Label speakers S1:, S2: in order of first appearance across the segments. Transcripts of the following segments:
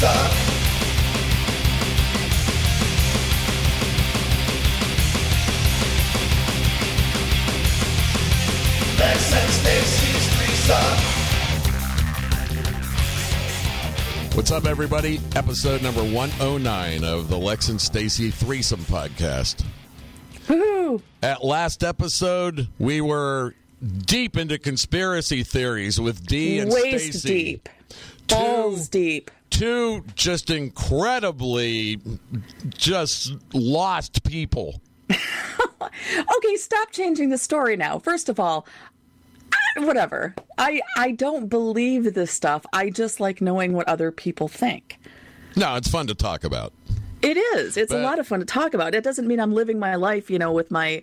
S1: threesome. Lex and Stacey's threesome.
S2: What's up, everybody? Episode number 109 of the Lex and Stacey Threesome Podcast.
S3: Woohoo!
S2: At last episode, we were deep into conspiracy theories with D and
S3: Waist
S2: Stacy.
S3: deep, balls deep.
S2: Two just incredibly just lost people.
S3: Okay, stop changing the story now. First of all, I, whatever. I I don't believe this stuff. I just like knowing what other people think.
S2: No, it's fun to talk about.
S3: It is. It's
S2: But-
S3: a lot of fun to talk about. It doesn't mean I'm living my life, you know, with my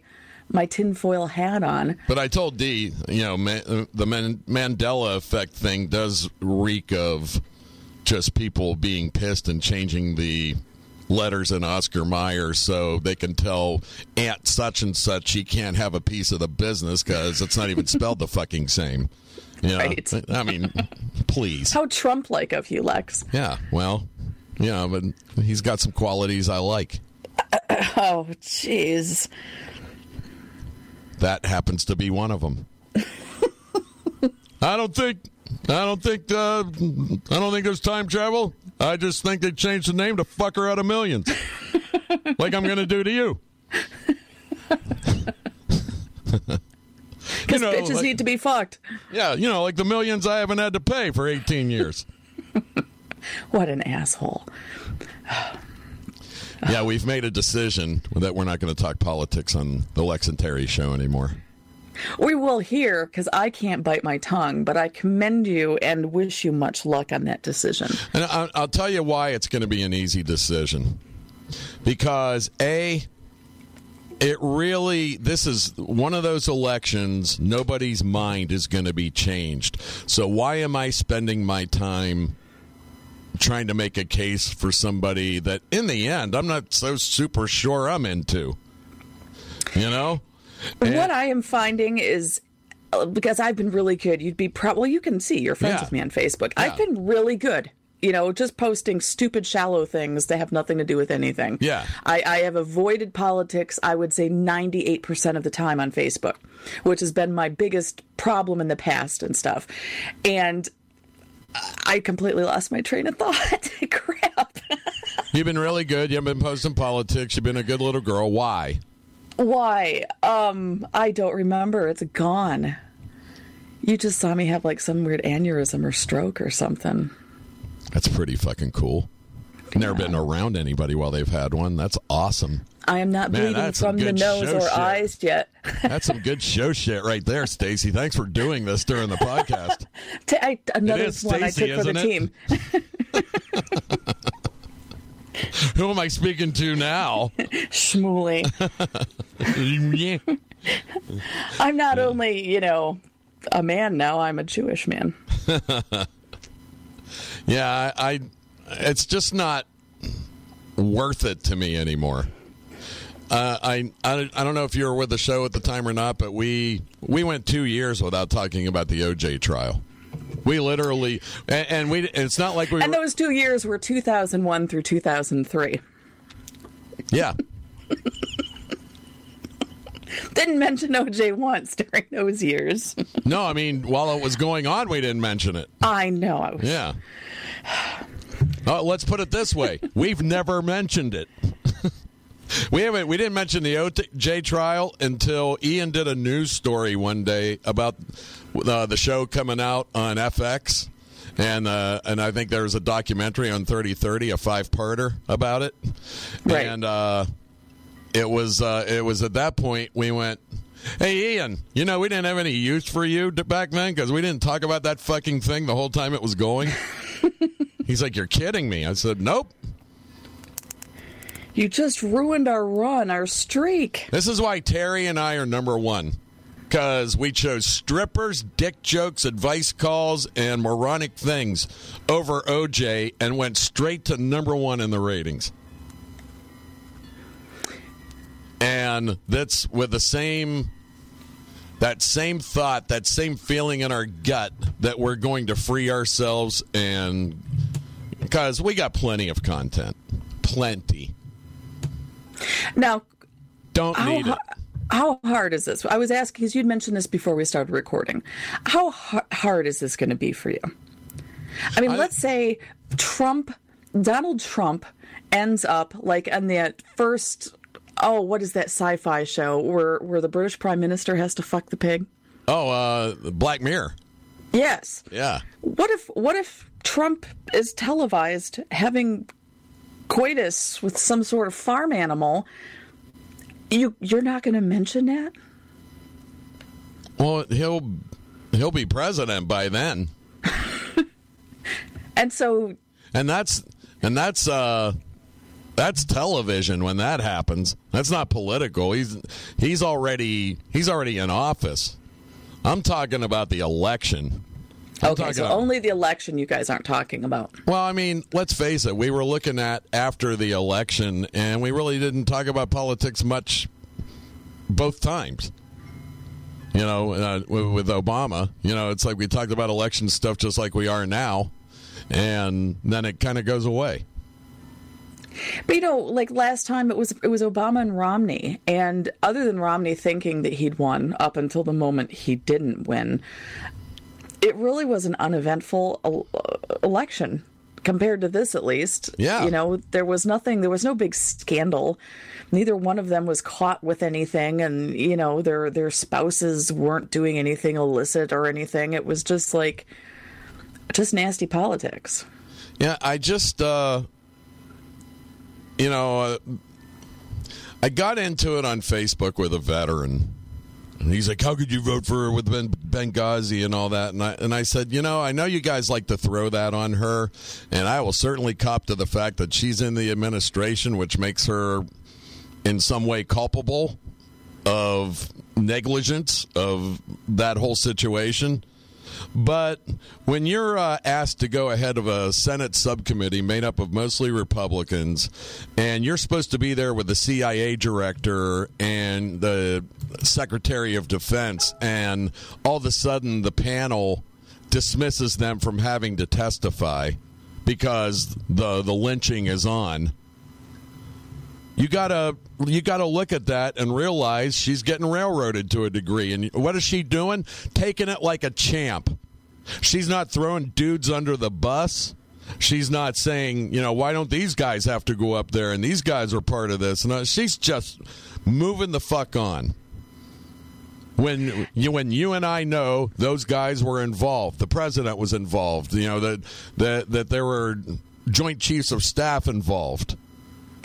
S3: my tinfoil hat on.
S2: But I told D, you know, man, the Man- Mandela effect thing does reek of just people being pissed and changing the letters in Oscar Mayer so they can tell Aunt such and such she can't have a piece of the business because it's not even spelled the fucking same. You know?
S3: Right.
S2: I mean, please.
S3: How Trump like of you, Lex.
S2: Yeah, well, yeah, but he's got some qualities I like.
S3: Oh, jeez.
S2: That happens to be one of them. I don't think. I don't think. Uh, I don't think there's time travel. I just think they changed the name to "fucker out of millions, like I'm going to do to you.
S3: Because
S2: know,
S3: bitches
S2: like-
S3: need to be fucked.
S2: Yeah, you know, like the millions I haven't had to pay for 18 years.
S3: What an asshole.
S2: yeah, we've made a decision that we're not going to talk politics on the Lex and Terry show anymore.
S3: We will hear because I can't bite my tongue, but I commend you and wish you much luck on that decision.
S2: And I'll, I'll tell you why it's going to be an easy decision. Because, A, it really, this is one of those elections, nobody's mind is going to be changed. So, why am I spending my time trying to make a case for somebody that, in the end, I'm not so super sure I'm into? You know? And-
S3: what I am finding is uh, because I've been really good. You'd be proud. Well, you can see you're friends
S2: Yeah.
S3: with me on Facebook.
S2: Yeah.
S3: I've been really good. You know, just posting stupid, shallow things that have nothing to do with anything.
S2: Yeah.
S3: I, I have avoided politics. I would say 98% of the time on Facebook, which has been my biggest problem in the past and stuff. And I completely lost my train of thought. Crap.
S2: You've been really good. You haven't been posting politics. You've been a good little girl. Why?
S3: Why? Um, I don't remember. It's gone. You just saw me have like some weird aneurysm or stroke or something.
S2: That's pretty fucking cool. Never been around anybody while they've had one. That's awesome.
S3: I am not
S2: Man,
S3: bleeding from the nose or
S2: shit.
S3: eyes yet.
S2: That's some good show shit right there, Stacey. Thanks for doing this during the podcast.
S3: T- I- another
S2: is
S3: one I
S2: Stacey,
S3: took for the
S2: it?
S3: team.
S2: Who am I speaking to now?
S3: Shmooly. I'm not only, you know, a man now, I'm a Jewish man.
S2: Yeah, I, I it's just not worth it to me anymore. Uh, I, I I don't know if you were with the show at the time or not, but we we went two years without talking about the OJ trial. We literally, and, and we. It's not like we.
S3: And
S2: were,
S3: those two years were 2001 through 2003.
S2: yeah,
S3: Didn't mention OJ once during those years.
S2: no, I mean, while it was going on, we didn't mention it.
S3: I know. I was,
S2: Yeah. Oh, let's put it this way: we've never mentioned it. We haven't. We didn't mention the OJ trial until Ian did a news story one day about uh, the show coming out on FX, and uh, and I think there was a documentary on thirty thirty, a five parter about it,
S3: Right.
S2: and uh, it was uh, it was at that point we went. Hey Ian, you know we didn't have any use for you back then because we didn't talk about that fucking thing the whole time it was going. He's like, "You're kidding me." I said, "Nope."
S3: You just ruined our run, our streak.
S2: This is why Terry and I are number one. Because we chose strippers, dick jokes, advice calls, and moronic things over OJ and went straight to number one in the ratings. And that's with the same that same thought, that same feeling in our gut that we're going to free ourselves and because we got plenty of content, plenty.
S3: Now,
S2: Don't
S3: how,
S2: need it.
S3: how hard is this? I was asking because you'd mentioned this before we started recording. How har- hard is this going to be for you? I mean,
S2: I-
S3: let's say Trump, Donald Trump, ends up like on that first. Oh, what is that sci-fi show where where the British Prime Minister has to fuck the pig?
S2: Oh, uh, Black Mirror.
S3: Yes.
S2: Yeah.
S3: What if what if Trump is televised having coitus with some sort of farm animal? You you're not going to mention that?
S2: Well, he'll he'll be president by then,
S3: And so
S2: and that's and that's uh that's television when that happens. That's not political. He's he's already he's already in office. I'm talking about the election. I'm
S3: okay, so
S2: about-
S3: only the election you guys aren't talking about.
S2: Well, I mean, let's face it. We were looking at after the election, and we really didn't talk about politics much both times. You know, uh, with, with Obama, you know, it's like we talked about election stuff just like we are now, and then it kind of goes away.
S3: But you know, like last time it was it was Obama and Romney, and other than Romney thinking that he'd won up until the moment he didn't win, it really was an uneventful election compared to this, at least.
S2: Yeah.
S3: you know, there was nothing, there was no big scandal. Neither one of them was caught with anything, and you know, their their spouses weren't doing anything illicit or anything. It was just like just nasty politics.
S2: Yeah, I just, uh, you know, uh, I got into it on Facebook with a veteran. And he's like, "How could you vote for her with ben- Benghazi and all that?" And I and I said, "You know, I know you guys like to throw that on her, and I will certainly cop to the fact that she's in the administration, which makes her in some way culpable of negligence of that whole situation." But when you're uh, asked to go ahead of a Senate subcommittee made up of mostly Republicans, and you're supposed to be there with the CIA director and Secretary of Defense, and all of a sudden the panel dismisses them from having to testify because the the lynching is on. You gotta you gotta look at that and realize she's getting railroaded to a degree. And what is she doing? Taking it like a champ. She's not throwing dudes under the bus. She's not saying, you know, why don't these guys have to go up there and these guys are part of this? No, she's just moving the fuck on. When you when you and I know those guys were involved, the president was involved. You know that that that there were joint chiefs of staff involved.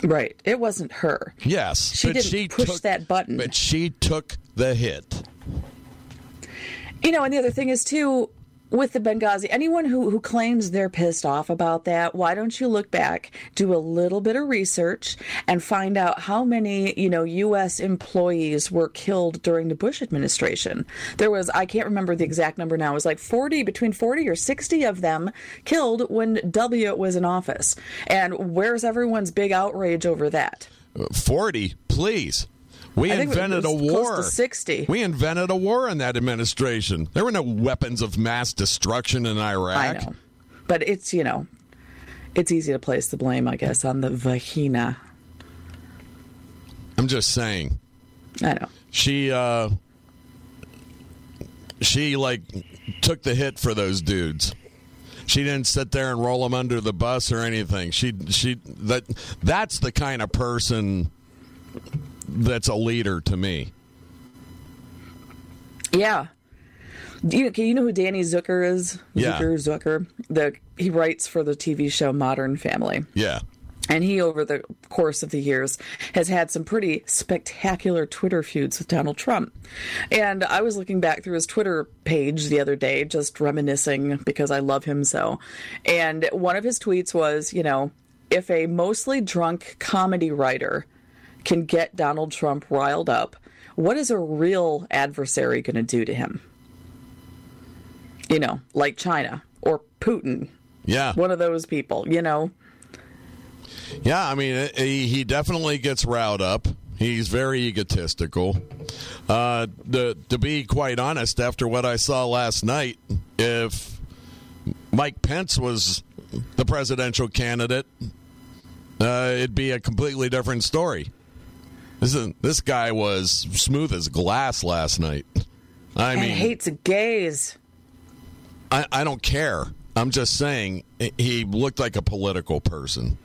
S3: Right. It wasn't her.
S2: Yes,
S3: She
S2: but
S3: didn't
S2: she
S3: push
S2: took,
S3: that button.
S2: But she took the hit.
S3: You know, and the other thing is too with the Benghazi, anyone who, who claims they're pissed off about that, why don't you look back, do a little bit of research, and find out how many, you know, U.S. employees were killed during the Bush administration? There was, I can't remember the exact number now, it was like 40, between 40 or 60 of them killed when W was in office. And where's everyone's big outrage over that?
S2: Uh, forty, please. We
S3: I
S2: invented a war.
S3: 60.
S2: We invented a war in that administration. There were no weapons of mass destruction in Iraq.
S3: I know. But it's, you know, it's easy to place the blame, I guess, on the vagina.
S2: I'm just saying.
S3: I know.
S2: She uh she like took the hit for those dudes. She didn't sit there and roll them under the bus or anything. She she that that's the kind of person that's a leader to me.
S3: Yeah. Do you, you know who Danny Zucker is?
S2: Yeah.
S3: Zucker, Zucker. The he writes for the TV show Modern Family.
S2: Yeah.
S3: And he, over the course of the years, has had some pretty spectacular Twitter feuds with Donald Trump. And I was looking back through his Twitter page the other day, just reminiscing because I love him so. And one of his tweets was, you know, if a mostly drunk comedy writer can get Donald Trump riled up, what is a real adversary going to do to him? You know, like China or Putin,
S2: Yeah.
S3: one of those people, you know?
S2: Yeah, I mean, he, definitely gets riled up. He's very egotistical. Uh, to, to be quite honest, after what I saw last night, if Mike Pence was the presidential candidate, uh, it'd be a completely different story. This is, this guy was smooth as glass last night. I
S3: and
S2: mean,
S3: hates gays.
S2: I, I don't care. I'm just saying he looked like a political person.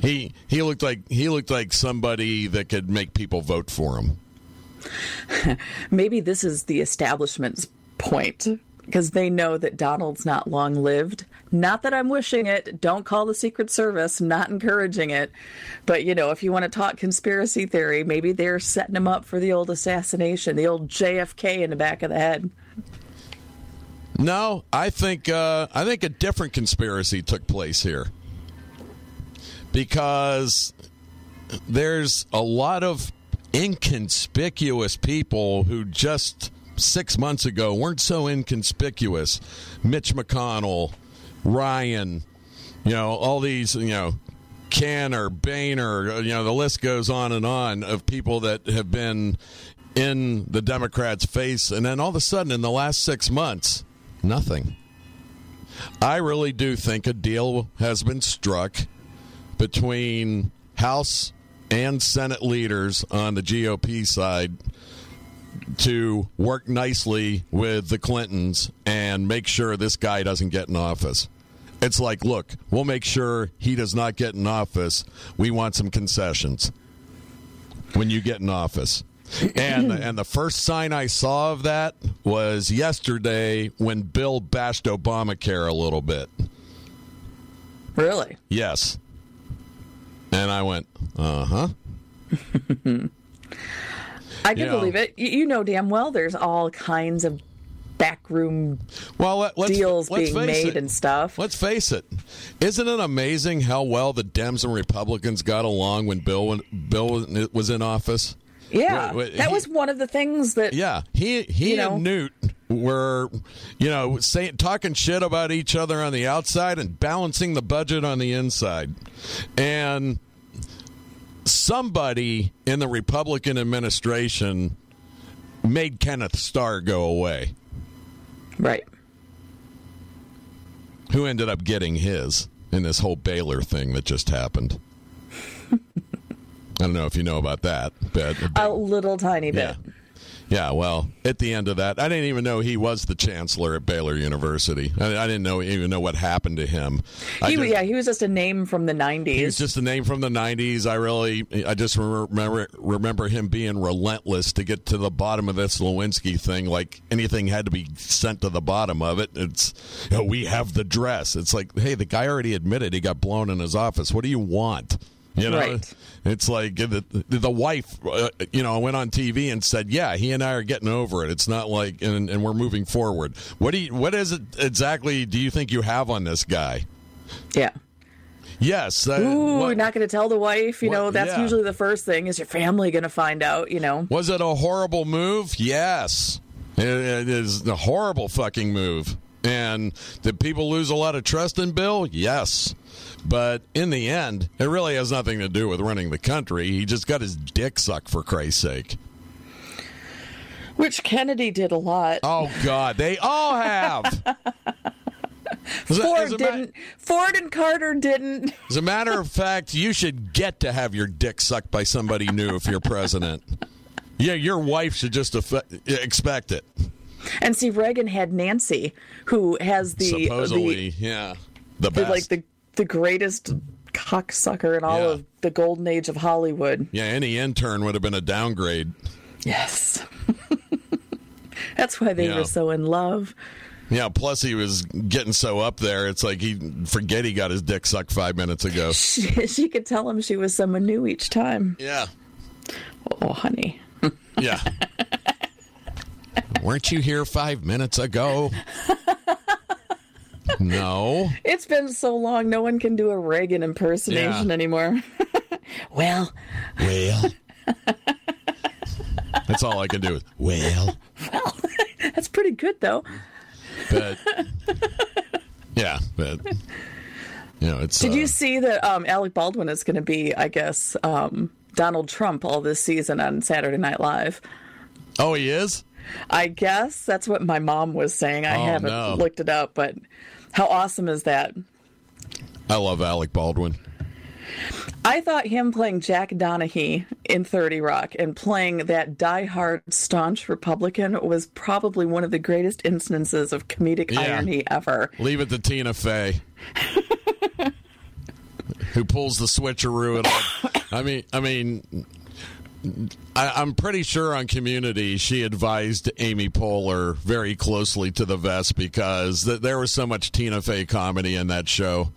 S2: He he looked like he looked like somebody that could make people vote for him.
S3: Maybe this is the establishment's point because they know that Donald's not long lived. Not that I'm wishing it. Don't call the Secret Service. Not encouraging it. But, you know, if you want to talk conspiracy theory, maybe they're setting him up for the old assassination, the old JFK in the back of the head.
S2: No, I think uh, I think a different conspiracy took place here because there's a lot of inconspicuous people who just six months ago weren't so inconspicuous. Mitch McConnell, Ryan, you know, all these, you know, Cantor, Boehner, uh, you know, the list goes on and on of people that have been in the Democrats' face. And then all of a sudden, in the last six months, nothing. I really do think a deal has been struck between House and Senate leaders on the GOP side to work nicely with the Clintons and make sure this guy doesn't get in office. It's like, look, we'll make sure he does not get in office. We want some concessions when you get in office. and and the first sign I saw of that was yesterday when Bill bashed Obamacare a little bit.
S3: Really?
S2: Yes. And I went, uh huh.
S3: I can
S2: know.
S3: believe it. You, know damn well there's all kinds of backroom
S2: Well, let, let's,
S3: deals
S2: let's
S3: being made
S2: it.
S3: and stuff.
S2: Let's face it. Isn't it amazing how well the Dems and Republicans got along when Bill Bill was in office?
S3: Yeah,
S2: Wait, wait,
S3: that
S2: he-
S3: was one of the things that.
S2: Yeah, he he
S3: You know.
S2: and Newt were, you know, saying talking shit about each other on the outside and balancing the budget on the inside, and somebody in the Republican administration made Kenneth Starr go away,
S3: Right.
S2: who ended up getting his in this whole Baylor thing that just happened. I don't know if you know about that, but
S3: A little tiny bit.
S2: Yeah, well, at the end of that, I didn't even know he was the chancellor at Baylor University. I, I didn't know even know what happened to him.
S3: He,
S2: just-
S3: yeah, he was just a name from the 90s.
S2: he was just a name from the '90s. I really, I just remember remember him being relentless to get to the bottom of this Lewinsky thing. Like anything had to be sent to the bottom of it. It's, you know, we have the dress. It's like, hey, the guy already admitted he got blown in his office. What do you want? You know,
S3: Right.
S2: it's like the the wife, uh, you know, went on TV and said, "Yeah, he and I are getting over it. It's not like, and, and we're moving forward." What do you, what is it exactly? Do you think you have on this guy?
S3: yeah.
S2: Yes.
S3: Ooh,
S2: what-
S3: not going to tell the wife. You
S2: What-
S3: know, that's
S2: yeah.
S3: usually the first thing. Is your family going to find out? You know.
S2: Was it a horrible move? Yes. It, it is a horrible fucking move. And did people lose a lot of trust in Bill? Yes. But in the end, it really has nothing to do with running the country. He just got his dick sucked for Christ's sake.
S3: Which Kennedy did a lot.
S2: Oh God, they all have.
S3: Ford
S2: a
S3: didn't. Ford and Carter didn't.
S2: As a matter of fact, you should get to have your dick sucked by somebody new if you're president. Yeah, your wife should just expect it.
S3: And see, Reagan had Nancy, who has the
S2: Supposedly, yeah, the
S3: the, the
S2: best.
S3: like the the greatest cocksucker in all
S2: Yeah.
S3: of the golden age of Hollywood.
S2: Yeah, any intern would have been a downgrade.
S3: Yes. That's why they
S2: Yeah.
S3: were so in love.
S2: Yeah, plus he was getting so up there, it's like he forget he got his dick sucked five minutes ago.
S3: She, she could tell him she was someone new each time.
S2: Yeah,
S3: Oh, honey.
S2: yeah. Weren't you here five minutes ago? No.
S3: It's been so long, no one can do a Reagan impersonation
S2: Yeah.
S3: anymore. well,
S2: Well. That's all I can do. Is, well,
S3: that's pretty good, though.
S2: but yeah, but you know, it's.
S3: Did
S2: uh,
S3: you see that um, Alec Baldwin is going to be, I guess, um, Donald Trump all this season on Saturday Night Live?
S2: Oh, he is.
S3: I guess that's what my mom was saying. I
S2: Oh,
S3: haven't
S2: no.
S3: looked it up, but How awesome is that?
S2: I love Alec Baldwin.
S3: I thought him playing Jack Donaghy in 30 Rock and playing that die-hard staunch Republican was probably one of the greatest instances of comedic
S2: Yeah.
S3: irony ever.
S2: Leave it to Tina Fey. Who pulls the switcheroo and all. I mean I mean I, I'm pretty sure on Community she advised Amy Poehler very closely to the vest because th- there was so much Tina Fey comedy in that show.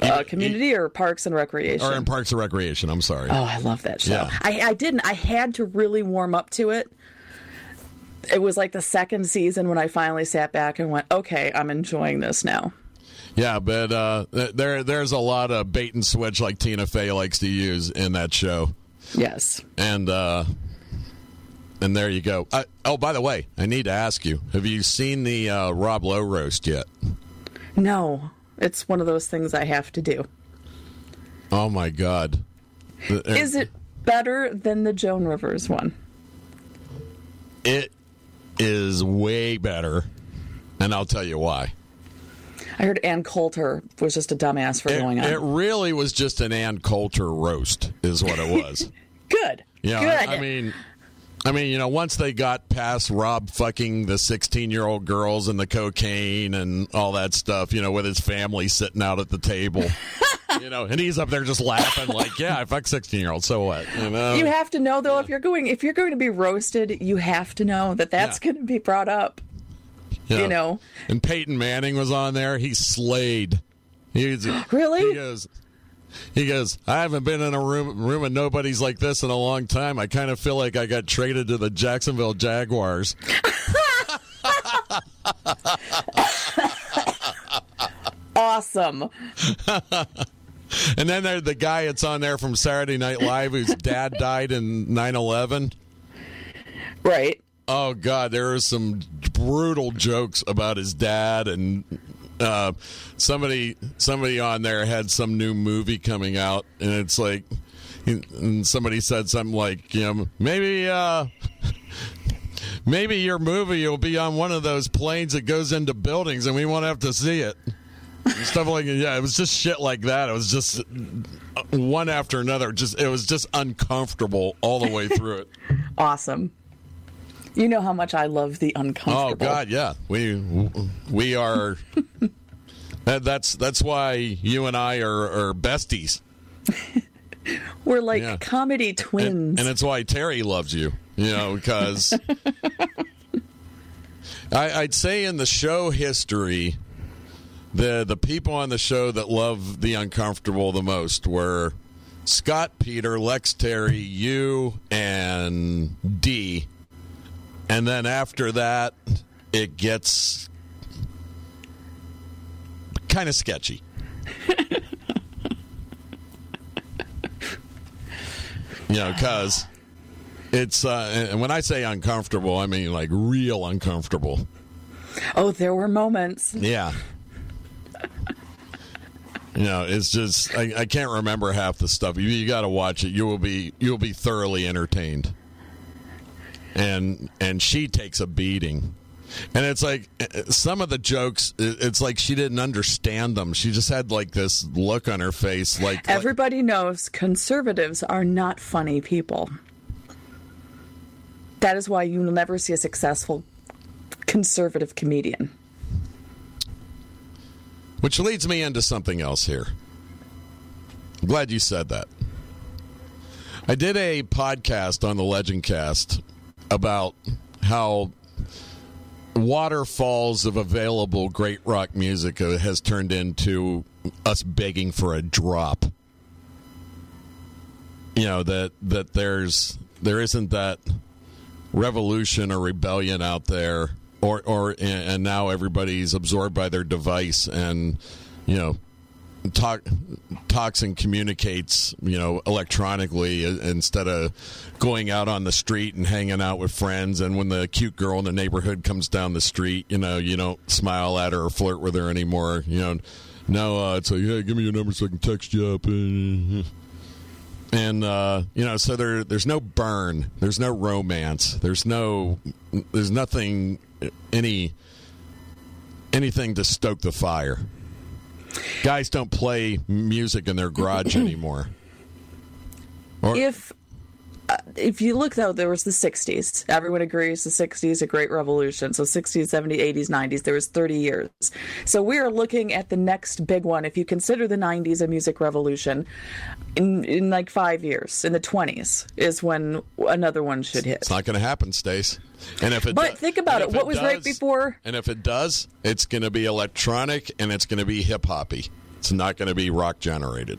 S3: Uh, community or Parks and Recreation?
S2: Or in Parks and Recreation, I'm sorry.
S3: Oh, I love that show.
S2: Yeah.
S3: I, I didn't. I had to really warm up to it. It was like the second season when I finally sat back and went, okay, I'm enjoying this now.
S2: Yeah, but uh, there there's a lot of bait and switch like Tina Fey likes to use in that show.
S3: Yes.
S2: And uh, and there you go. I, oh, by the way, I need to ask you: Have you seen the uh, Rob Lowe roast yet?
S3: No, it's one of those things I have to do.
S2: Oh my God!
S3: Is it better than the Joan Rivers one?
S2: It is way better, and I'll tell you why.
S3: I heard Ann Coulter was just a dumbass for
S2: It,
S3: going on.
S2: it really was just an Ann Coulter roast, is what it was.
S3: Good.
S2: Yeah,
S3: Good.
S2: I mean, I mean, you know, once they got past Rob fucking the sixteen-year-old girls and the cocaine and all that stuff, you know, with his family sitting out at the table, you know, and he's up there just laughing like, "Yeah, I fucked sixteen-year-olds, so what?" You know,
S3: you have to know though if you're going if you're going to be roasted, you have to know that that's
S2: Yeah.
S3: going to be brought up. you know.
S2: And Peyton Manning was on there. He slayed. He's
S3: Really?
S2: He goes. He goes. I haven't been in a room room with nobody's like this in a long time. I kind of feel like I got traded to the Jacksonville Jaguars.
S3: Awesome.
S2: And then there's the guy that's on there from Saturday Night Live whose dad died in 9/11.
S3: Right.
S2: Oh God, there are some brutal jokes about his dad, and uh, somebody somebody on there had some new movie coming out, and it's like, and somebody said something like, you know, maybe. Uh, Maybe your movie will be on one of those planes that goes into buildings, and we won't have to see it. Stuff like yeah, it was just shit like that. It was just uh, one after another. Just it was just uncomfortable all the way through it.
S3: Awesome. You know how much I love the uncomfortable. Oh.
S2: God, yeah. We we are. that- that's that's why you and I are, are besties,
S3: We're like
S2: Yeah.
S3: comedy twins.
S2: and, and it's why Terry loves you. You know, because I, I'd say in the show history, the the people on the show that love the uncomfortable the most were Scott Peter, Lex Terry, you, and D. And then after that, it gets kind of sketchy. you know, because it's, uh, and when I say uncomfortable, I mean like real uncomfortable.
S3: oh, there were moments.
S2: Yeah. You know, it's just I, I can't remember half the stuff. You, you got to watch it. You will be you will be thoroughly entertained. And and she takes a beating, and it's like uh, some of the jokes. It's like she didn't understand them. She just had like this look on her face, like
S3: Everybody knows conservatives are not funny people. That is why you will never see a successful conservative comedian.
S2: Which leads me into something else here. I'm glad you said that. I did a podcast on the Legend Cast about how waterfalls of available great rock music uh, has turned into us begging for a drop. You know that that there's there isn't that revolution or rebellion out there or or and now everybody's absorbed by their device and you know talk talks and communicates you know electronically uh, instead of going out on the street and hanging out with friends. And when the cute girl in the neighborhood comes down the street you know you don't smile at her or flirt with her anymore you know. Now uh, it's like hey give me your number so i can text you up. And uh, you know, so there, there's no burn, there's no romance, there's no, there's nothing, any anything to stoke the fire. Guys don't play music in their garage anymore. Or,
S3: if uh, if you look though there was the 60s everyone agrees the 60s a great revolution. So 60s 70s 80s 90s there was 30 years. So we are looking at the next big one. If you consider the 90s a music revolution in, in like five years in the 20s is when another one should hit.
S2: it's not going to happen, Stace. And if it
S3: But
S2: do-
S3: think about it. What was right before-
S2: And if it does, it's going to be electronic and it's going to be hip hoppy. It's not going to be rock generated.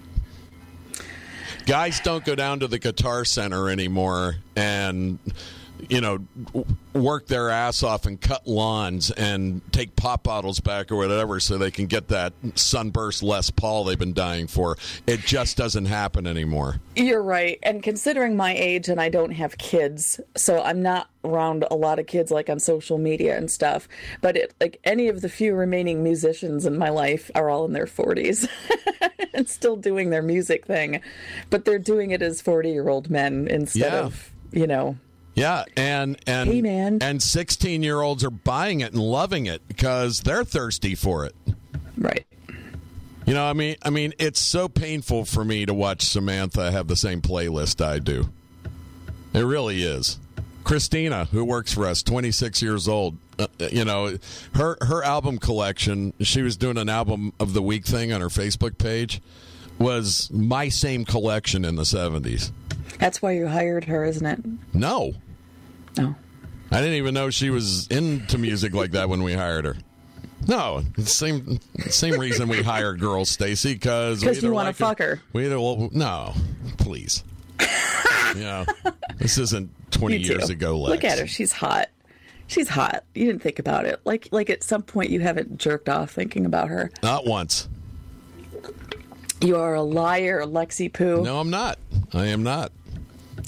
S2: Guys don't go down to the Guitar Center anymore and you know work their ass off and cut lawns and take pop bottles back or whatever so they can get that sunburst Les Paul they've been dying for. It just doesn't happen anymore.
S3: You're right. And considering my age and I don't have kids, so I'm not around a lot of kids like on social media and stuff, but it, like any of the few remaining musicians in my life are all in their 40s and still doing their music thing, but they're doing it as 40-year-old men instead
S2: Yeah.
S3: of, you know,
S2: Yeah, and and
S3: Hey,
S2: and sixteen year olds are buying it and loving it because they're thirsty for it.
S3: right.
S2: You know, I mean, I mean, it's so painful for me to watch Samantha have the same playlist I do. It really is. Christina, who works for us, 26 years old, uh, you know, her her album collection, she was doing an album of the week thing on her Facebook page was my same collection in the 70s.
S3: That's why you hired her, isn't it?
S2: No.
S3: No.
S2: I didn't even know she was into music like that when we hired her. No, same same reason we hire girls, Stacey, because
S3: 'Cause you wanna fuck her.
S2: We either well, no, please. you know, this isn't twenty
S3: You
S2: years
S3: too.
S2: ago. Lex.
S3: Look at her. She's hot. She's hot. You didn't think about it. Like like at some point you haven't jerked off thinking about her.
S2: Not once.
S3: You are a liar, Lexi Poo.
S2: No, I'm not. I am not.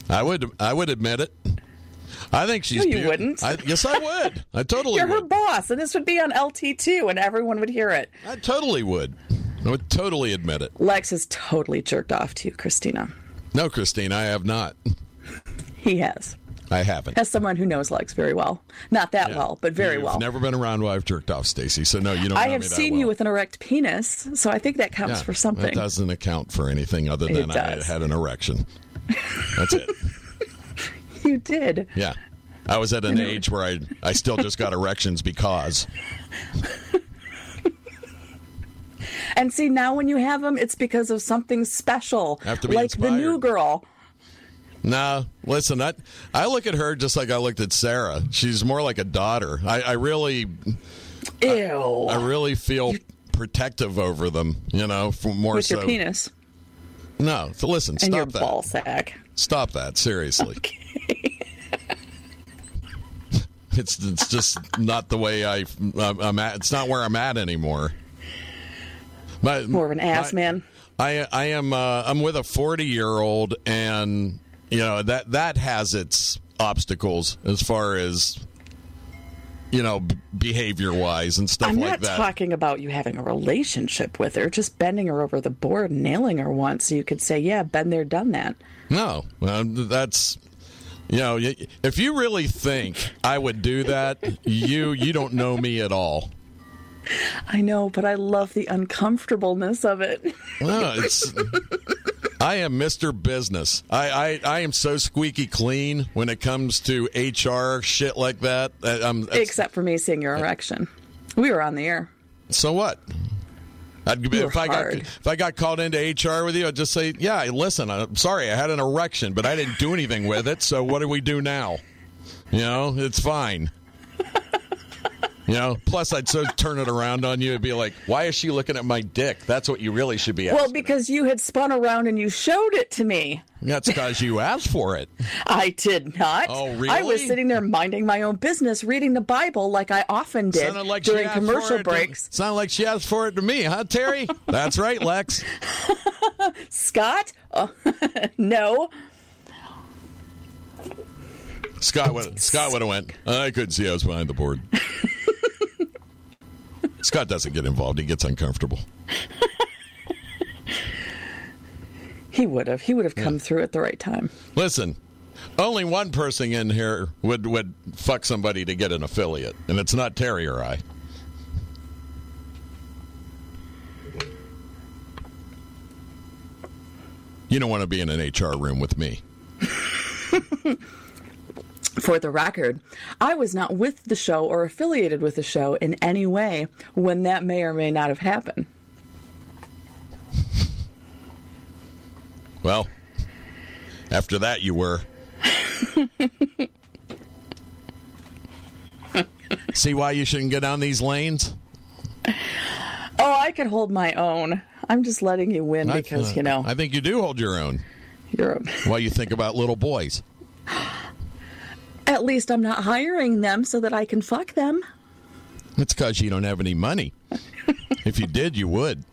S2: I would. I would admit it. I think she's.
S3: No, you wouldn't.
S2: I, yes, I would. I totally
S3: You're her boss, and this would be on LT too, and everyone would hear it.
S2: I totally would. I would totally admit it.
S3: Lex has totally jerked off to you, Christina.
S2: No, Christine, I have not.
S3: He has.
S2: I haven't.
S3: As someone who knows Lex very well. Not that
S2: Yeah.
S3: well, but very
S2: You've
S3: well.
S2: Never been around while I've jerked off, Stacey. So no, you don't.
S3: I have seen
S2: well.
S3: you with an erect penis, so I think that counts
S2: Yeah,
S3: for something.
S2: That doesn't account for anything other than I had an erection. That's it.
S3: You did.
S2: Yeah. I was at an age where I I still just got erections because.
S3: And see, now when you have them, it's because of something special.
S2: Have to be
S3: like the new girl.
S2: No, listen, I I look at her just like I looked at Sarah. She's more like a daughter. I, I really
S3: Ew.
S2: I really feel protective over them. You know, for more
S3: with
S2: so.
S3: your penis
S2: No, so listen,
S3: and your
S2: stop that.
S3: ball sack.
S2: Stop that, seriously. It's it's just not the way I I'm at. It's not where I'm at anymore. My,
S3: More of an ass
S2: my-
S3: man.
S2: I I am uh, I'm with a 40 year old, and you know that that has its obstacles as far as you know b- behavior wise and stuff
S3: I'm
S2: like
S3: not
S2: that.
S3: talking about you having a relationship with her, just bending her over the board, nailing her once, so you could say, "Yeah, been there, done that."
S2: No, um, well, that's you know, if you really think I would do that, you you don't know me at all.
S3: I know, but I love the uncomfortableness of it.
S2: No, it's I am Mr. Business. I, I I am so squeaky clean when it comes to HR shit like that. I'm,
S3: Except for me seeing your erection. We were on the air.
S2: so what? I'd, if I got if I got called into HR with you, I'd just say, "Yeah, listen, I'm sorry, I had an erection, but I didn't do anything with it. So what do we do now? You know, it's fine." You know, plus I'd so turn it around on you and be like, "Why is she looking at my dick?" That's what you really should be asking.
S3: Well, because you had spun around and you showed it to me.
S2: That's because you asked for it.
S3: I did not.
S2: Oh, really?
S3: I was sitting there minding my own business, reading the Bible like I often did
S2: Sounded like
S3: during commercial
S2: it to-
S3: breaks.
S2: sounded like she asked for it to me, huh, Terry? That's right, Lex.
S3: Scott? Oh, no.
S2: Scott would Scott would have went. I couldn't see I was behind the board. Scott doesn't get involved. He gets uncomfortable.
S3: he would have. He would have come yeah. through at the right time.
S2: Listen, only one person in here would would fuck somebody to get an affiliate, and it's not Terry or I. You don't want to be in an HR room with me.
S3: For the record, I was not with the show or affiliated with the show in any way when that may or may not have happened.
S2: Well, after that, you were. See why you shouldn't get down these lanes?
S3: Oh, I could hold my own. I'm just letting you win
S2: I-
S3: because, you know,
S2: I think you do hold your own.
S3: you're a,
S2: While you think about little boys.
S3: At least I'm not hiring them so that I can fuck them.
S2: It's because you don't have any money. if you did, you would.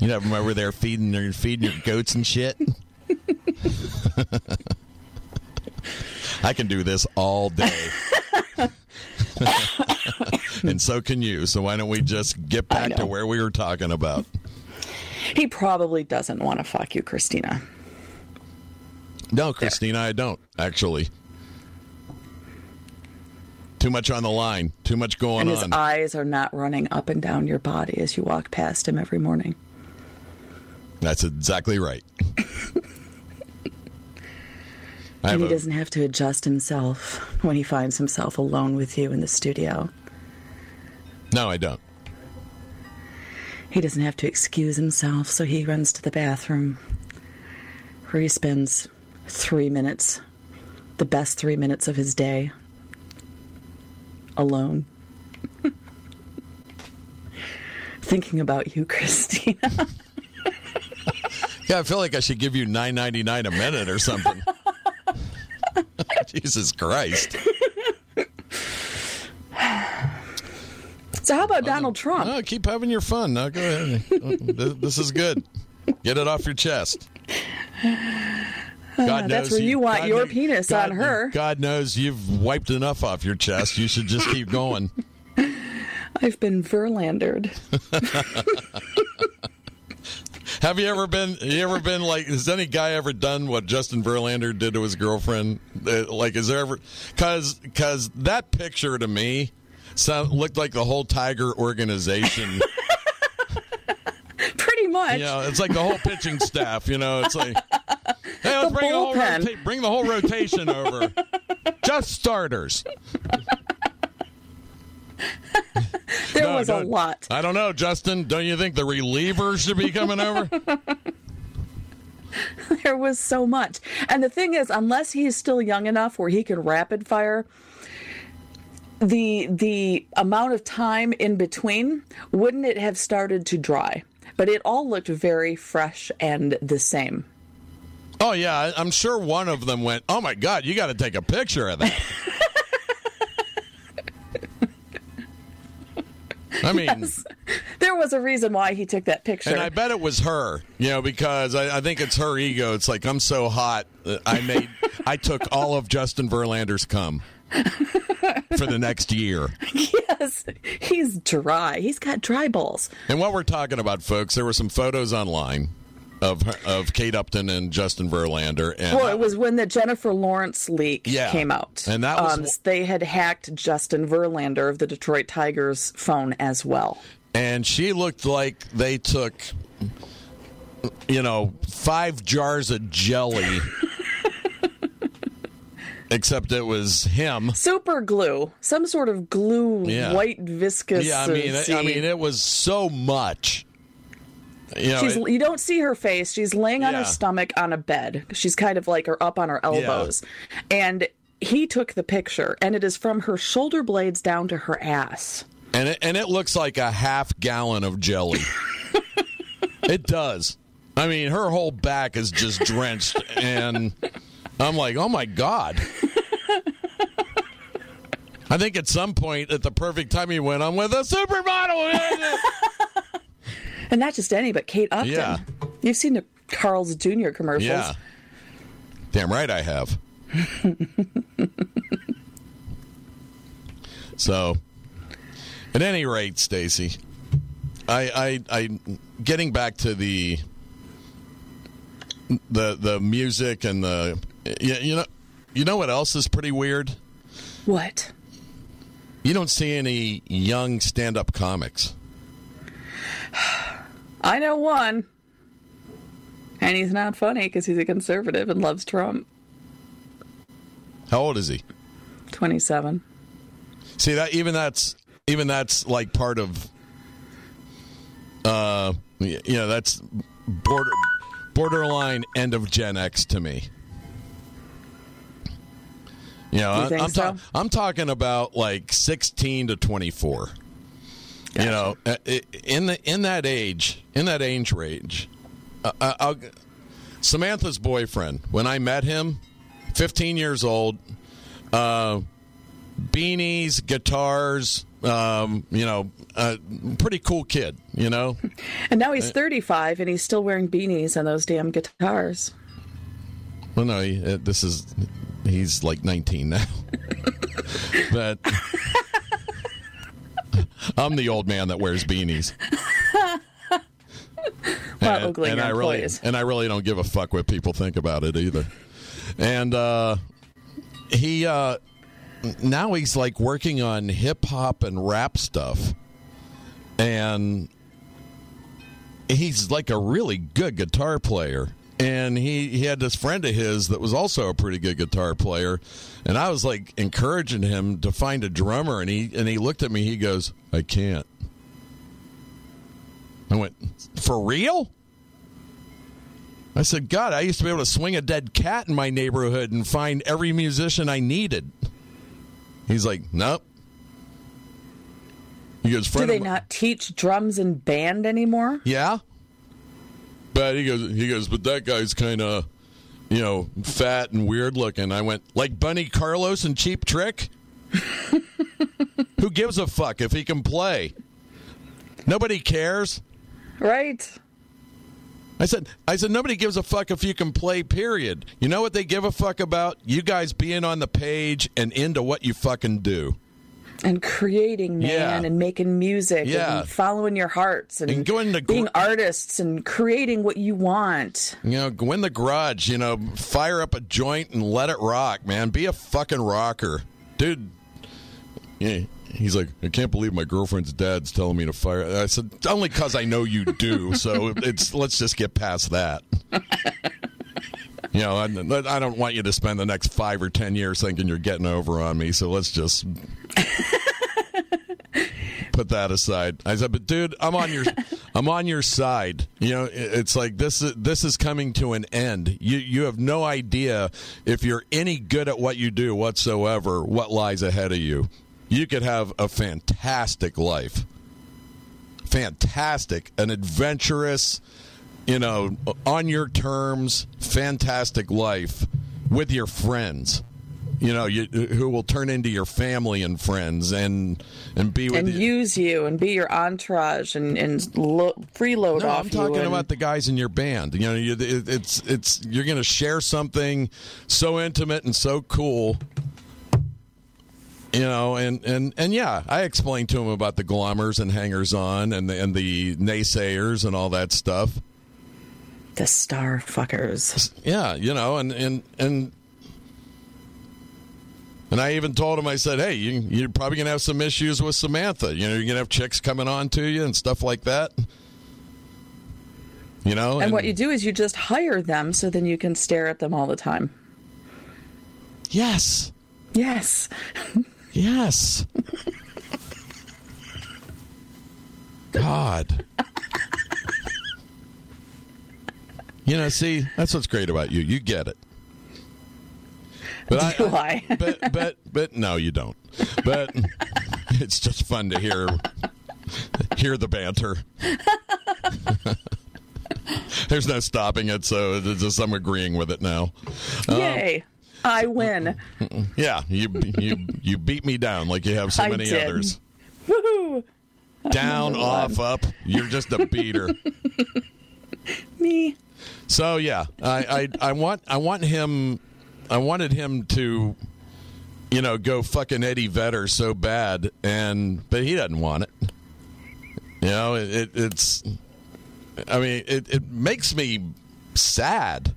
S2: You'd have them over there feeding their feeding your goats and shit. I can do this all day. and so can you. So why don't we just get back to where we were talking about?
S3: He probably doesn't want to fuck you, Christina.
S2: No, Christina, I don't actually. Too much on the line. Too much going
S3: And his
S2: on.
S3: eyes are not running up and down your body as you walk past him every morning.
S2: That's exactly right.
S3: And he
S2: a-
S3: doesn't have to adjust himself when he finds himself alone with you in the studio.
S2: no, I don't.
S3: He doesn't have to excuse himself, so he runs to the bathroom where he spends three minutes, the best three minutes of his day, alone. Thinking about you, Christina.
S2: Yeah, I feel like I should give you nine ninety nine a minute or something. Jesus Christ!
S3: So, how about Donald Trump?
S2: Oh, keep having your fun. Now go ahead. This is good. Get it off your chest. God
S3: that's where you want your
S2: kn-
S3: penis
S2: God-
S3: on her.
S2: God knows you've wiped enough off your chest. You should just keep going.
S3: I've been Verlandered.
S2: Have you ever been? You ever been like? Has any guy ever done what Justin Verlander did to his girlfriend? Uh, Like, is there ever? Because because that picture to me sound looked like the whole Tiger organization.
S3: Pretty much.
S2: you know, it's like the whole pitching staff. You know, it's like, hey, let's
S3: The
S2: bring the whole rota- bring the whole rotation over. Just starters.
S3: there
S2: No,
S3: was a lot.
S2: I don't know, Justin. Don't you think the relievers should be coming over?
S3: There was so much. And the thing is, unless he's still young enough where he can rapid fire, the the amount of time in between wouldn't it have started to dry? But it all looked very fresh and the same.
S2: Oh yeah, I'm sure one of them went. Oh my God, you got to take a picture of that. I mean,
S3: There was a reason why he took that picture.
S2: and I bet it was her, you know, because I, I think it's her ego. It's like I'm so hot, uh, I made, I took all of Justin Verlander's cum for the next year.
S3: yes, he's dry. He's got dry balls.
S2: And what we're talking about, folks, there were some photos online of of Kate Upton and Justin Verlander, and
S3: Well, it was when the Jennifer Lawrence leak
S2: Yeah.
S3: came out.
S2: And that was
S3: um, they had hacked Justin Verlander of the Detroit Tigers phone as well.
S2: and she looked like they took you know five jars of jelly except it was him
S3: Super glue, some sort of glue,
S2: Yeah.
S3: white viscous.
S2: yeah i mean i
S3: uh,
S2: mean it was so much you know
S3: She's,
S2: it-
S3: you don't see her face. She's laying on
S2: Yeah.
S3: her stomach on a bed. She's kind of like her up on her elbows. And he took the picture, and it is from her shoulder blades down to her ass.
S2: and it, and it looks like a half gallon of jelly it does i mean her whole back is just drenched and i'm like oh my god I think at some point, at the perfect time, he went on with a supermodel.
S3: And not just any, but Kate Upton.
S2: Yeah.
S3: You've seen the Carl's Jr. commercials.
S2: Yeah. Damn right I have. so, at any rate, Stacey, I, I, I, getting back to the, the, the music and the, you, you know, you know what else is pretty weird?
S3: What?
S2: You don't see any young stand-up comics.
S3: I know one. And he's not funny because he's a conservative and loves Trump.
S2: How old is he?
S3: 27.
S2: See that even that's even that's like part of uh you know that's border borderline end of Gen X to me. You know,
S3: You
S2: I,
S3: think
S2: I'm ta- I'm talking about like 16 to 24. You know, uh, in the in that age, in that age range, uh, uh, Samantha's boyfriend. When I met him, 15 years old, uh, beanies, guitars. Um, you know, uh, pretty cool kid. You know,
S3: And now he's 35 and he's still wearing beanies and those damn guitars.
S2: well, no, he, uh, this is he's like 19 now, but I'm the old man that wears beanies.
S3: Ogling
S2: and I really and I really don't give a fuck what people think about it either. And uh, he uh, now he's like working on hip hop and rap stuff, and he's like a really good guitar player. And he, he had this friend of his that was also a pretty good guitar player, and I was like encouraging him to find a drummer, and he and he looked at me. He goes, "I can't." I went, "For real?" I said, God, I used to be able to swing a dead cat in my neighborhood and find every musician I needed. He's like, Nope. He goes,
S3: Do they not teach drums in band anymore?
S2: Yeah. But he goes, he goes, but that guy's kind of, you know, fat and weird looking. I went, like Bunny Carlos and Cheap Trick? Who gives a fuck if he can play? Nobody cares.
S3: Right?
S2: I said, I said, nobody gives a fuck if you can play. Period. You know what they give a fuck about? You guys being on the page and into what you fucking do.
S3: And creating, man,
S2: Yeah.
S3: and making music
S2: Yeah.
S3: and following your hearts and,
S2: And going to gr-
S3: being artists and creating what you want.
S2: You know, go in the garage. You know, fire up a joint and let it rock, man. Be a fucking rocker, dude. Yeah. He's like, I can't believe my girlfriend's dad's telling me to fire. I said, only because I know you do. So it's let's just get past that. You know, I, I don't want you to spend the next five or ten years thinking you're getting over on me. So let's just put that aside. I said, but dude, I'm on your, I'm on your side. You know, it's like this is this is coming to an end. You you have no idea if you're any good at what you do whatsoever. What lies ahead of you? You could have a fantastic life, fantastic, an adventurous, you know, on your terms, fantastic life with your friends. You know, you, who will turn into your family and friends, and and be with
S3: And
S2: you.
S3: use you and be your entourage and, and lo- freeload
S2: No,
S3: off
S2: I'm talking
S3: you. and-
S2: about the guys in your band. You know, you, it, it's it's you're going to share something so intimate and so cool. You know, and, and, and yeah, I explained to him about the glommers and hangers on and the, and the naysayers and all that stuff.
S3: The star fuckers.
S2: Yeah, you know, and and and and I even told him, I said, "Hey, you, you're probably gonna have some issues with Samantha. You know, you're gonna have chicks coming on to you and stuff like that. You know,
S3: And what you do is you just hire them so then you can stare at them all the time.
S2: Yes,
S3: Yes.
S2: yes. God. You know, see, that's what's great about you. You get it. But
S3: Do I?
S2: but but but no, you don't. But it's just fun to hear hear the banter. There's no stopping it, so just I'm agreeing with it now.
S3: Um, Yay. I win. Mm, mm, mm.
S2: Yeah, you you you beat me down like you have so
S3: I
S2: many
S3: did.
S2: others.
S3: Woohoo.
S2: Down, off, up. You're just a beater.
S3: Me.
S2: So yeah, I, I I want I want him I wanted him to you know go fucking Eddie Vedder so bad and but he doesn't want it. You know, it, it it's I mean it, it makes me sad.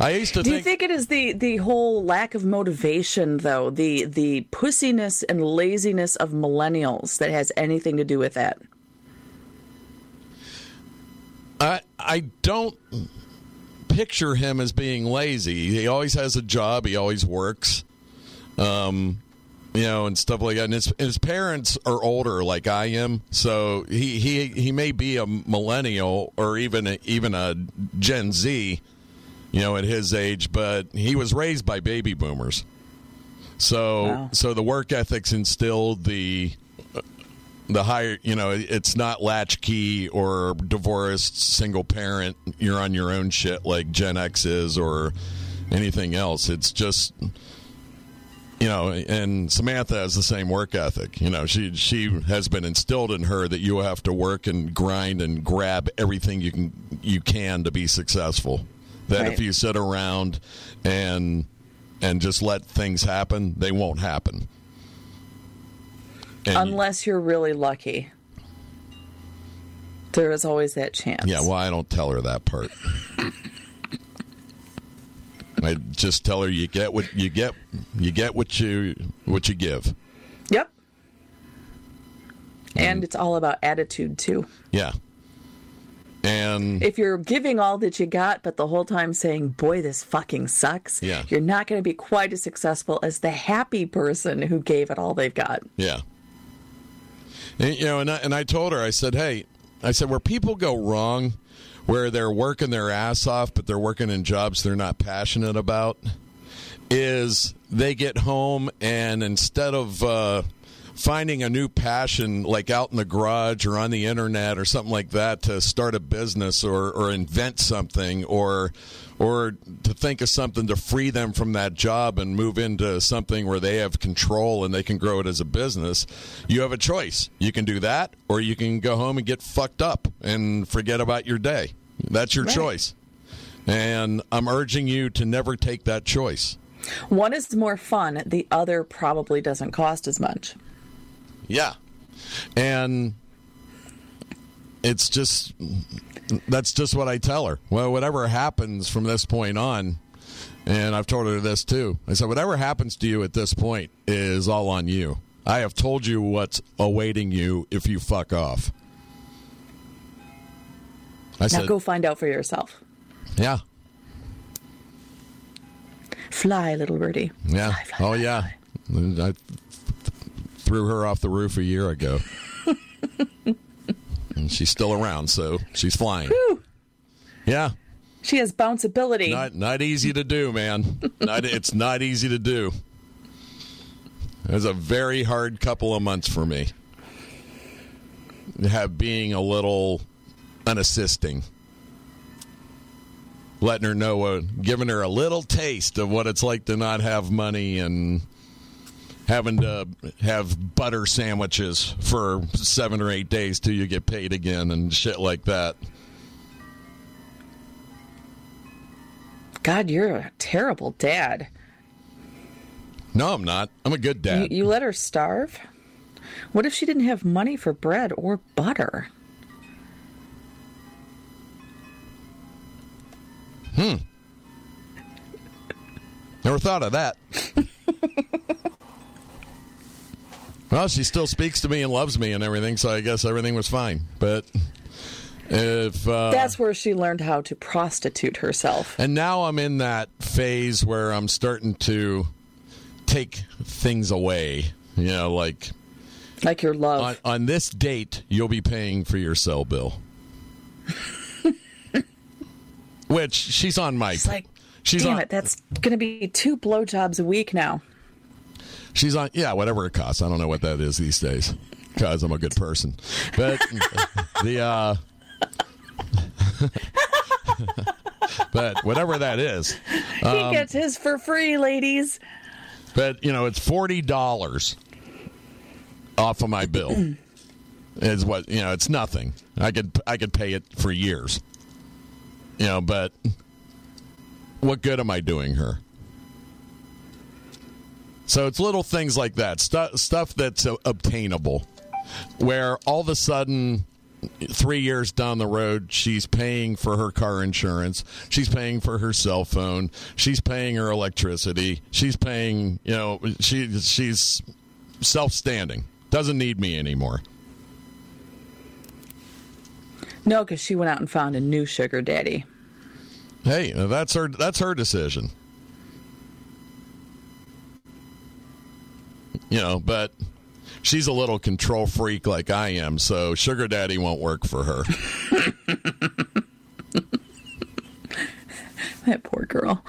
S2: I used to
S3: Do you
S2: think,
S3: think it is the the whole lack of motivation though, the the pussiness and laziness of millennials that has anything to do with that?
S2: I I don't picture him as being lazy. He always has a job. He always works. Um, you know, and stuff like that. And his his parents are older, like I am, so he he he may be a millennial or even a, even a Gen Z, you know, at his age, but he was raised by baby boomers. So
S3: Wow.
S2: so the work ethics instilled the the higher you know it's not latchkey or divorced single parent you're on your own shit like gen x is or anything else. It's just you know and samantha has the same work ethic. You know she she has been instilled in her that you have to work and grind and grab everything you can you can to be successful. That
S3: Right.
S2: if you sit around and and just let things happen they won't happen And-
S3: Unless you're really lucky. There is always that chance.
S2: Yeah, well, I don't tell her that part. I just tell her you get what you get. You get what you what you give.
S3: Yep. And it's all about attitude too.
S2: Yeah. And
S3: If you're giving all that you got, but the whole time saying, boy, this fucking sucks,
S2: Yeah.
S3: you're not going to be quite as successful as the happy person who gave it all they've got.
S2: yeah. And, you know, and I, and I told her, I said, hey, I said, where people go wrong, where they're working their ass off, but they're working in jobs they're not passionate about, is they get home and instead of uh, finding a new passion like out in the garage or on the internet or something like that to start a business or, or invent something or or to think of something to free them from that job and move into something where they have control and they can grow it as a business you have a choice. You can do that or you can go home and get fucked up and forget about your day. That's your
S3: Right.
S2: choice. And i'm urging you to never take that choice.
S3: One is more fun, the other probably doesn't cost as much.
S2: Yeah. And it's just that's just what I tell her. Well, whatever happens from this point on, and I've told her this too. I said, whatever happens to you at this point is all on you. I have told you what's awaiting you if you fuck off. I
S3: Now
S2: said,
S3: go find out for yourself.
S2: yeah,
S3: Fly, little birdie.
S2: yeah,
S3: Fly, fly,
S2: oh
S3: fly,
S2: yeah. I threw her off the roof a year ago. and she's still around, so she's flying. Yeah.
S3: She has bounceability.
S2: Not not easy to do, man. Not, it's not easy to do. It was a very hard couple of months for me. Have being a little unassisting. Letting her know, uh, giving her a little taste of what it's like to not have money and having to have butter sandwiches for seven or eight days till you get paid again and shit like that.
S3: God, you're a terrible dad.
S2: No, I'm not. I'm a good
S3: You,
S2: dad.
S3: you let her starve? What if she didn't have money for bread or butter? Hmm.
S2: Never thought of that. well, she still speaks to me and loves me and everything, so I guess everything was fine. But if uh,
S3: That's where she learned how to prostitute herself.
S2: and now I'm in that phase where I'm starting to take things away. You know, like
S3: Like your love.
S2: on, on this date, you'll be paying for your cell bill. Which she's on my.
S3: It's like,
S2: she's
S3: damn
S2: on,
S3: it, that's going to be two blowjobs a week now.
S2: She's on, yeah, whatever it costs. I don't know what that is these days because I'm a good person. But the, uh, but whatever that is,
S3: he gets his for free, ladies.
S2: but you know, it's forty dollars off of my bill. is what you know. It's nothing. I could I could pay it for years. You know, but what good am I doing her? So it's little things like that, stu- stuff that's uh, obtainable, where all of a sudden, three years down the road, she's paying for her car insurance, she's paying for her cell phone, she's paying her electricity, she's paying, you know, she she's self-standing, doesn't need me anymore.
S3: No, because she went out and found a new sugar daddy.
S2: Hey, that's her. That's her decision. You know, but she's a little control freak like I am, so sugar daddy won't work for her.
S3: That poor girl.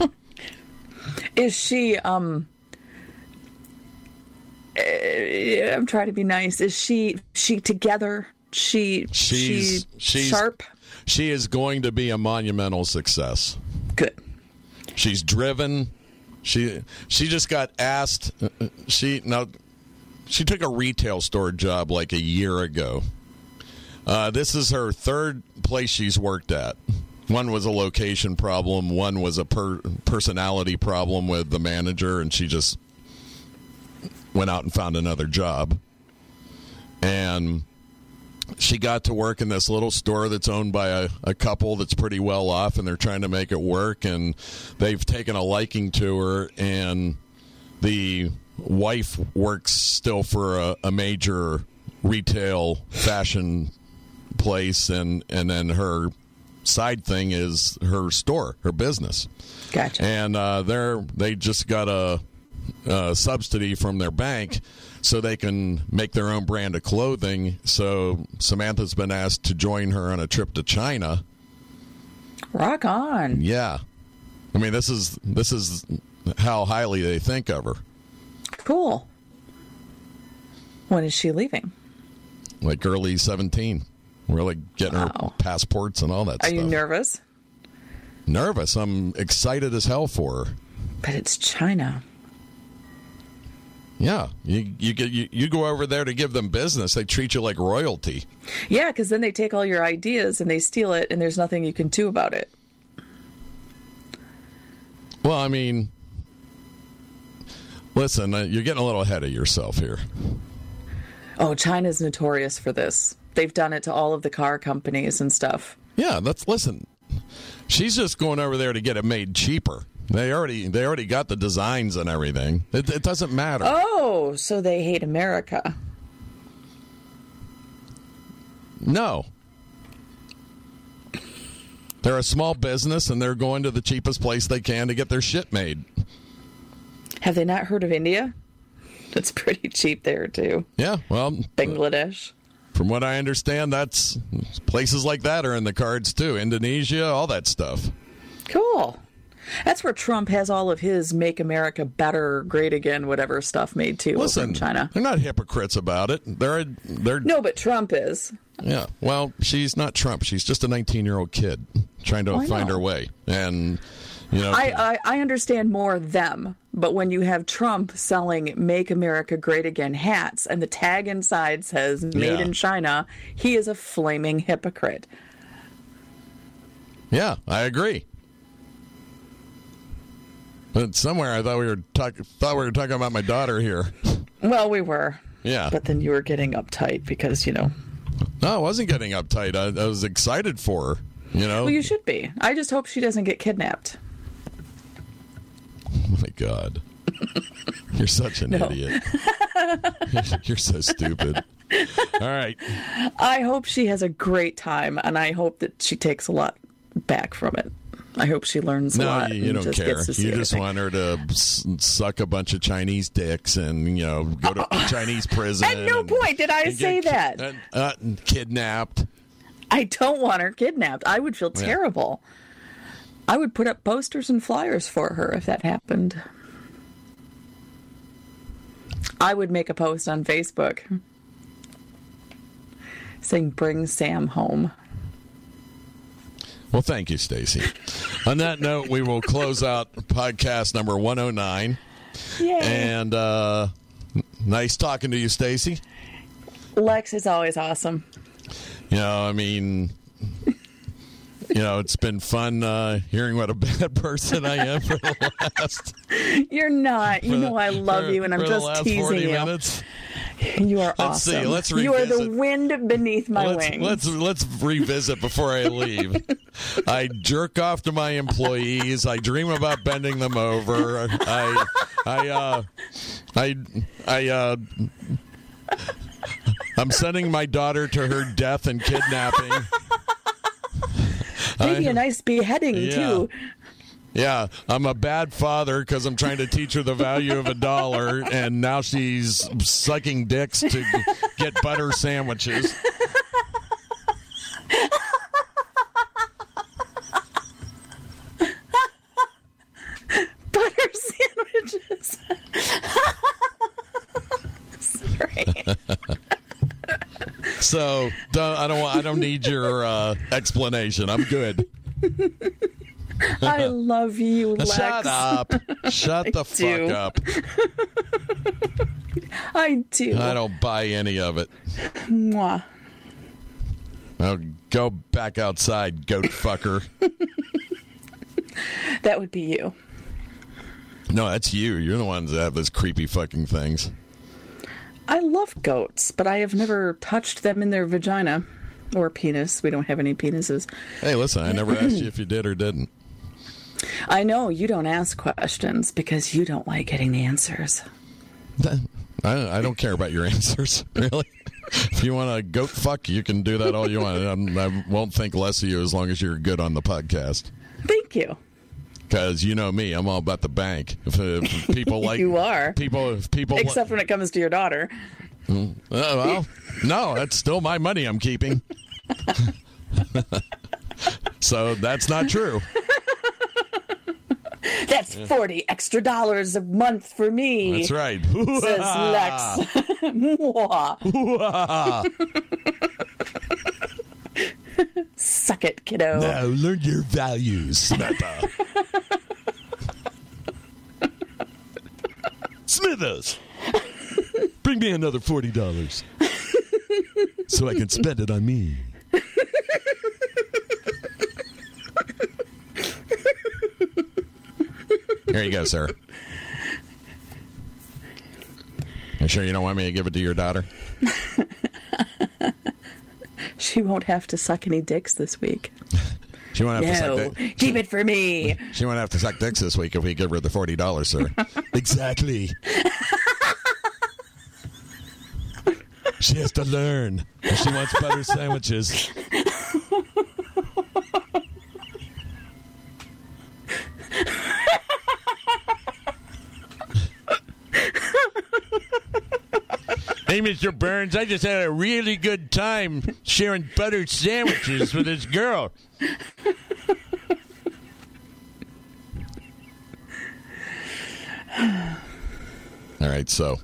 S3: Is she um eh, I'm trying to be nice. Is she she together? She
S2: She's-
S3: she
S2: she's-
S3: sharp?
S2: She is going to be a monumental success.
S3: Good.
S2: She's driven. She she just got asked. uh, uh, She now she took a retail store job like a year ago. Uh, this is her third place she's worked at. One was a location problem. One was a per- personality problem with the manager, and she just went out and found another job. And she got to work in this little store that's owned by a, a couple that's pretty well off and they're trying to make it work and they've taken a liking to her and the wife works still for a, a major retail fashion place and and then her side thing is her store her business
S3: Gotcha.
S2: and uh, they're they just got a, a subsidy from their bank so they can make their own brand of clothing. So Samantha's been asked to join her on a trip to China.
S3: Rock on.
S2: Yeah, I mean this is this is how highly they think of her.
S3: Cool. When is she leaving?
S2: Like early seventeen, really getting her passports and all that
S3: Are
S2: stuff.
S3: you nervous?
S2: Nervous. I'm excited as hell for her.
S3: But it's China.
S2: Yeah, you you get you, you go over there to give them business. They treat you like royalty.
S3: Yeah, because then they take all your ideas and they steal it, and there's nothing you can do about it.
S2: Well, I mean, listen, uh, you're getting a little ahead of yourself here.
S3: Oh, China's notorious for this. They've done it to all of the car companies and stuff.
S2: Yeah, let's listen. She's just going over there to get it made cheaper. They already they already got the designs and everything. It, it doesn't matter.
S3: Oh, so they hate America.
S2: No. They're a small business and they're going to the cheapest place they can to get their shit made.
S3: Have they not heard of India? That's pretty cheap there too.
S2: Yeah, well,
S3: Bangladesh.
S2: from what I understand, that's places like that are in the cards too. Indonesia, all that stuff.
S3: Cool. That's where Trump has all of his "Make America Better, Great Again" whatever stuff made too
S2: Listen,
S3: in China.
S2: they're not hypocrites about it. They're they're
S3: No, but Trump is.
S2: yeah. Well, she's not Trump. She's just a 19 year old kid trying to oh,
S3: I
S2: find her way, and you know,
S3: I, I I understand more them, but when you have Trump selling "Make America Great Again" hats and the tag inside says "Made
S2: Yeah.
S3: in China," he is a flaming hypocrite.
S2: yeah, I agree. But somewhere I thought we were talk, thought we were talking about my daughter here.
S3: Well, we were,
S2: Yeah,
S3: but then you were getting uptight because you know.
S2: no, I wasn't getting uptight. I, I was excited for her. You know,
S3: Well, you should be. I just hope she doesn't get kidnapped.
S2: Oh my God. You're such an
S3: No.
S2: idiot. You're so stupid. All right.
S3: I hope she has a great time, and I hope that she takes a lot back from it. I hope she learns a
S2: No,
S3: lot.
S2: you, you don't care.
S3: Gets to see
S2: You just
S3: everything.
S2: want her to s- suck a bunch of Chinese dicks and, you know, go to Chinese prison.
S3: At no
S2: and-
S3: point did I say
S2: ki-
S3: that.
S2: uh, kidnapped.
S3: I don't want her kidnapped. I would feel terrible. I would put up posters and flyers for her if that happened. I would make a post on Facebook saying, Bring Sam home.
S2: Well, thank you, Stacey. On that note, we will close out podcast number 109.
S3: Yay.
S2: And uh, nice talking to you, Stacey.
S3: Lex is always awesome.
S2: You know, I mean, you know, it's been fun uh, hearing what a bad person I am for the last.
S3: You're not. You
S2: the-
S3: know I love
S2: for-
S3: you, and I'm just teasing
S2: 40
S3: you.
S2: Minutes.
S3: You are
S2: Let's see,
S3: awesome.
S2: let's
S3: you are the wind beneath my
S2: let's,
S3: wings.
S2: let's let's revisit before I leave. I jerk off to my employees. I dream about bending them over. I I uh, I I uh, I'm sending my daughter to her death and kidnapping.
S3: Maybe
S2: I-
S3: a nice beheading
S2: Yeah.
S3: too.
S2: Yeah, I'm a bad father because I'm trying to teach her the value of a dollar, and now she's sucking dicks to get butter sandwiches.
S3: Butter sandwiches. Sorry.
S2: So don't, I don't. want- I don't need your uh, explanation. I'm good.
S3: I love you, Lex.
S2: Shut up. Shut the
S3: do.
S2: fuck up.
S3: I do.
S2: I don't buy any of it.
S3: Mwah.
S2: Now go back outside, goat fucker.
S3: That would be you.
S2: No, that's you. You're the ones that have those creepy fucking things.
S3: I love goats, but I have never touched them in their vagina or penis. We don't have any penises.
S2: Hey, listen, I never asked you if you did or didn't.
S3: I know you don't ask questions because you don't like getting the answers.
S2: I, I don't care about your answers, really. If you want to goat fuck, you can do that all you want. I'm, I won't think less of you as long as you're good on the podcast.
S3: Thank you.
S2: Because you know me, I'm all about the bank. If, if people like
S3: You are.
S2: people, if people
S3: Except when it comes to your daughter.
S2: Oh, well, no, that's still my money I'm keeping. so that's not true.
S3: That's 40 extra dollars a month for me.
S2: That's right.
S3: Says Lex. Suck it, kiddo.
S2: Now learn your values, Samantha. Smithers, bring me another forty dollars so I can spend it on me. Here you go, sir. You sure you don't want me to give it to your daughter?
S3: She won't have to suck any dicks this week.
S2: She won't have to
S3: No,
S2: suck dick.
S3: keep it for me.
S2: She won't have to suck dicks this week if we give her the forty dollars, sir. exactly. she has to learn. If she wants butter sandwiches. Hey, Mr. Burns, I just had a really good time sharing buttered sandwiches with this girl. All right, so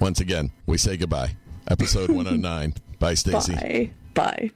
S2: once again, we say goodbye. Episode 109. Bye, Stacey.
S3: Bye. Bye.